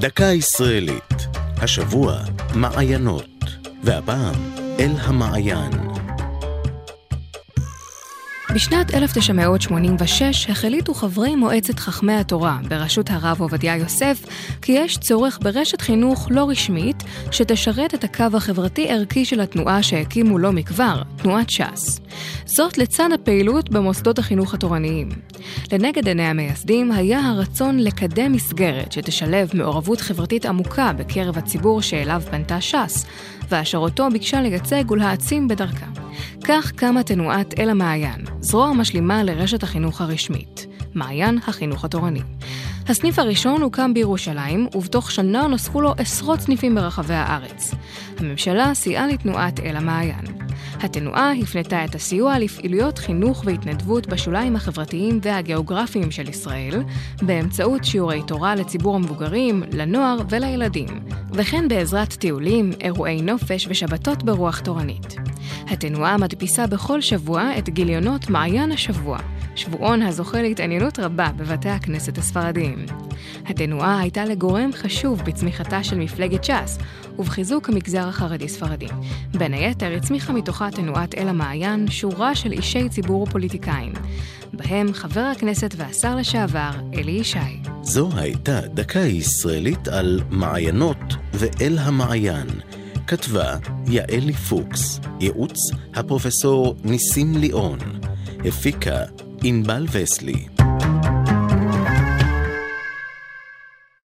דקה ישראלית, השבוע מעיינות, והפעם אל המעיין. בשנת 1986 החליטו חברי מועצת חכמי התורה בראשות הרב עובדיה יוסף כי יש צורך ברשת חינוך לא רשמית שתשרת את הקו החברתי-ערכי של התנועה שהקימו לא מכבר, תנועת ש"ס. זאת לצד הפעילות במוסדות החינוך התורניים. לנגד עיני המייסדים היה הרצון לקדם מסגרת שתשלב מעורבות חברתית עמוקה בקרב הציבור שאליו פנתה ש"ס, ואשר אותו ביקשה לייצג ולהעצים בדרכה. כך קמה תנועת אל המעיין, זרוע משלימה לרשת החינוך הרשמית, מעיין החינוך התורני. הסניף הראשון הוקם בירושלים, ובתוך שנה נוספו לו עשרות סניפים ברחבי הארץ. הממשלה סייעה לתנועת אל המעיין. התנועה הפנתה את הסיוע לפעילויות חינוך והתנדבות בשוליים החברתיים והגיאוגרפיים של ישראל, באמצעות שיעורי תורה לציבור המבוגרים, לנוער ולילדים, וכן בעזרת טיולים, אירועי נופש ושבתות ברוח תורנית. התנועה מדפיסה בכל שבוע את גיליונות מעיין השבוע, שבועון הזוכה להתעניינות רבה בבתי הכנסת הספרדיים. התנועה הייתה לגורם חשוב בצמיחתה של מפלגת ש"ס ובחיזוק המגזר החרדי-ספרדי. בין היתר הצמיחה מתוכה תנועת אל המעיין שורה של אישי ציבור ופוליטיקאים, בהם חבר הכנסת והשר לשעבר אלי ישי. זו הייתה דקה ישראלית על מעיינות ואל המעיין. כתבה יעלי פוקס, ייעוץ הפרופסור ניסים ליאון, הפיקה ענבל וסלי.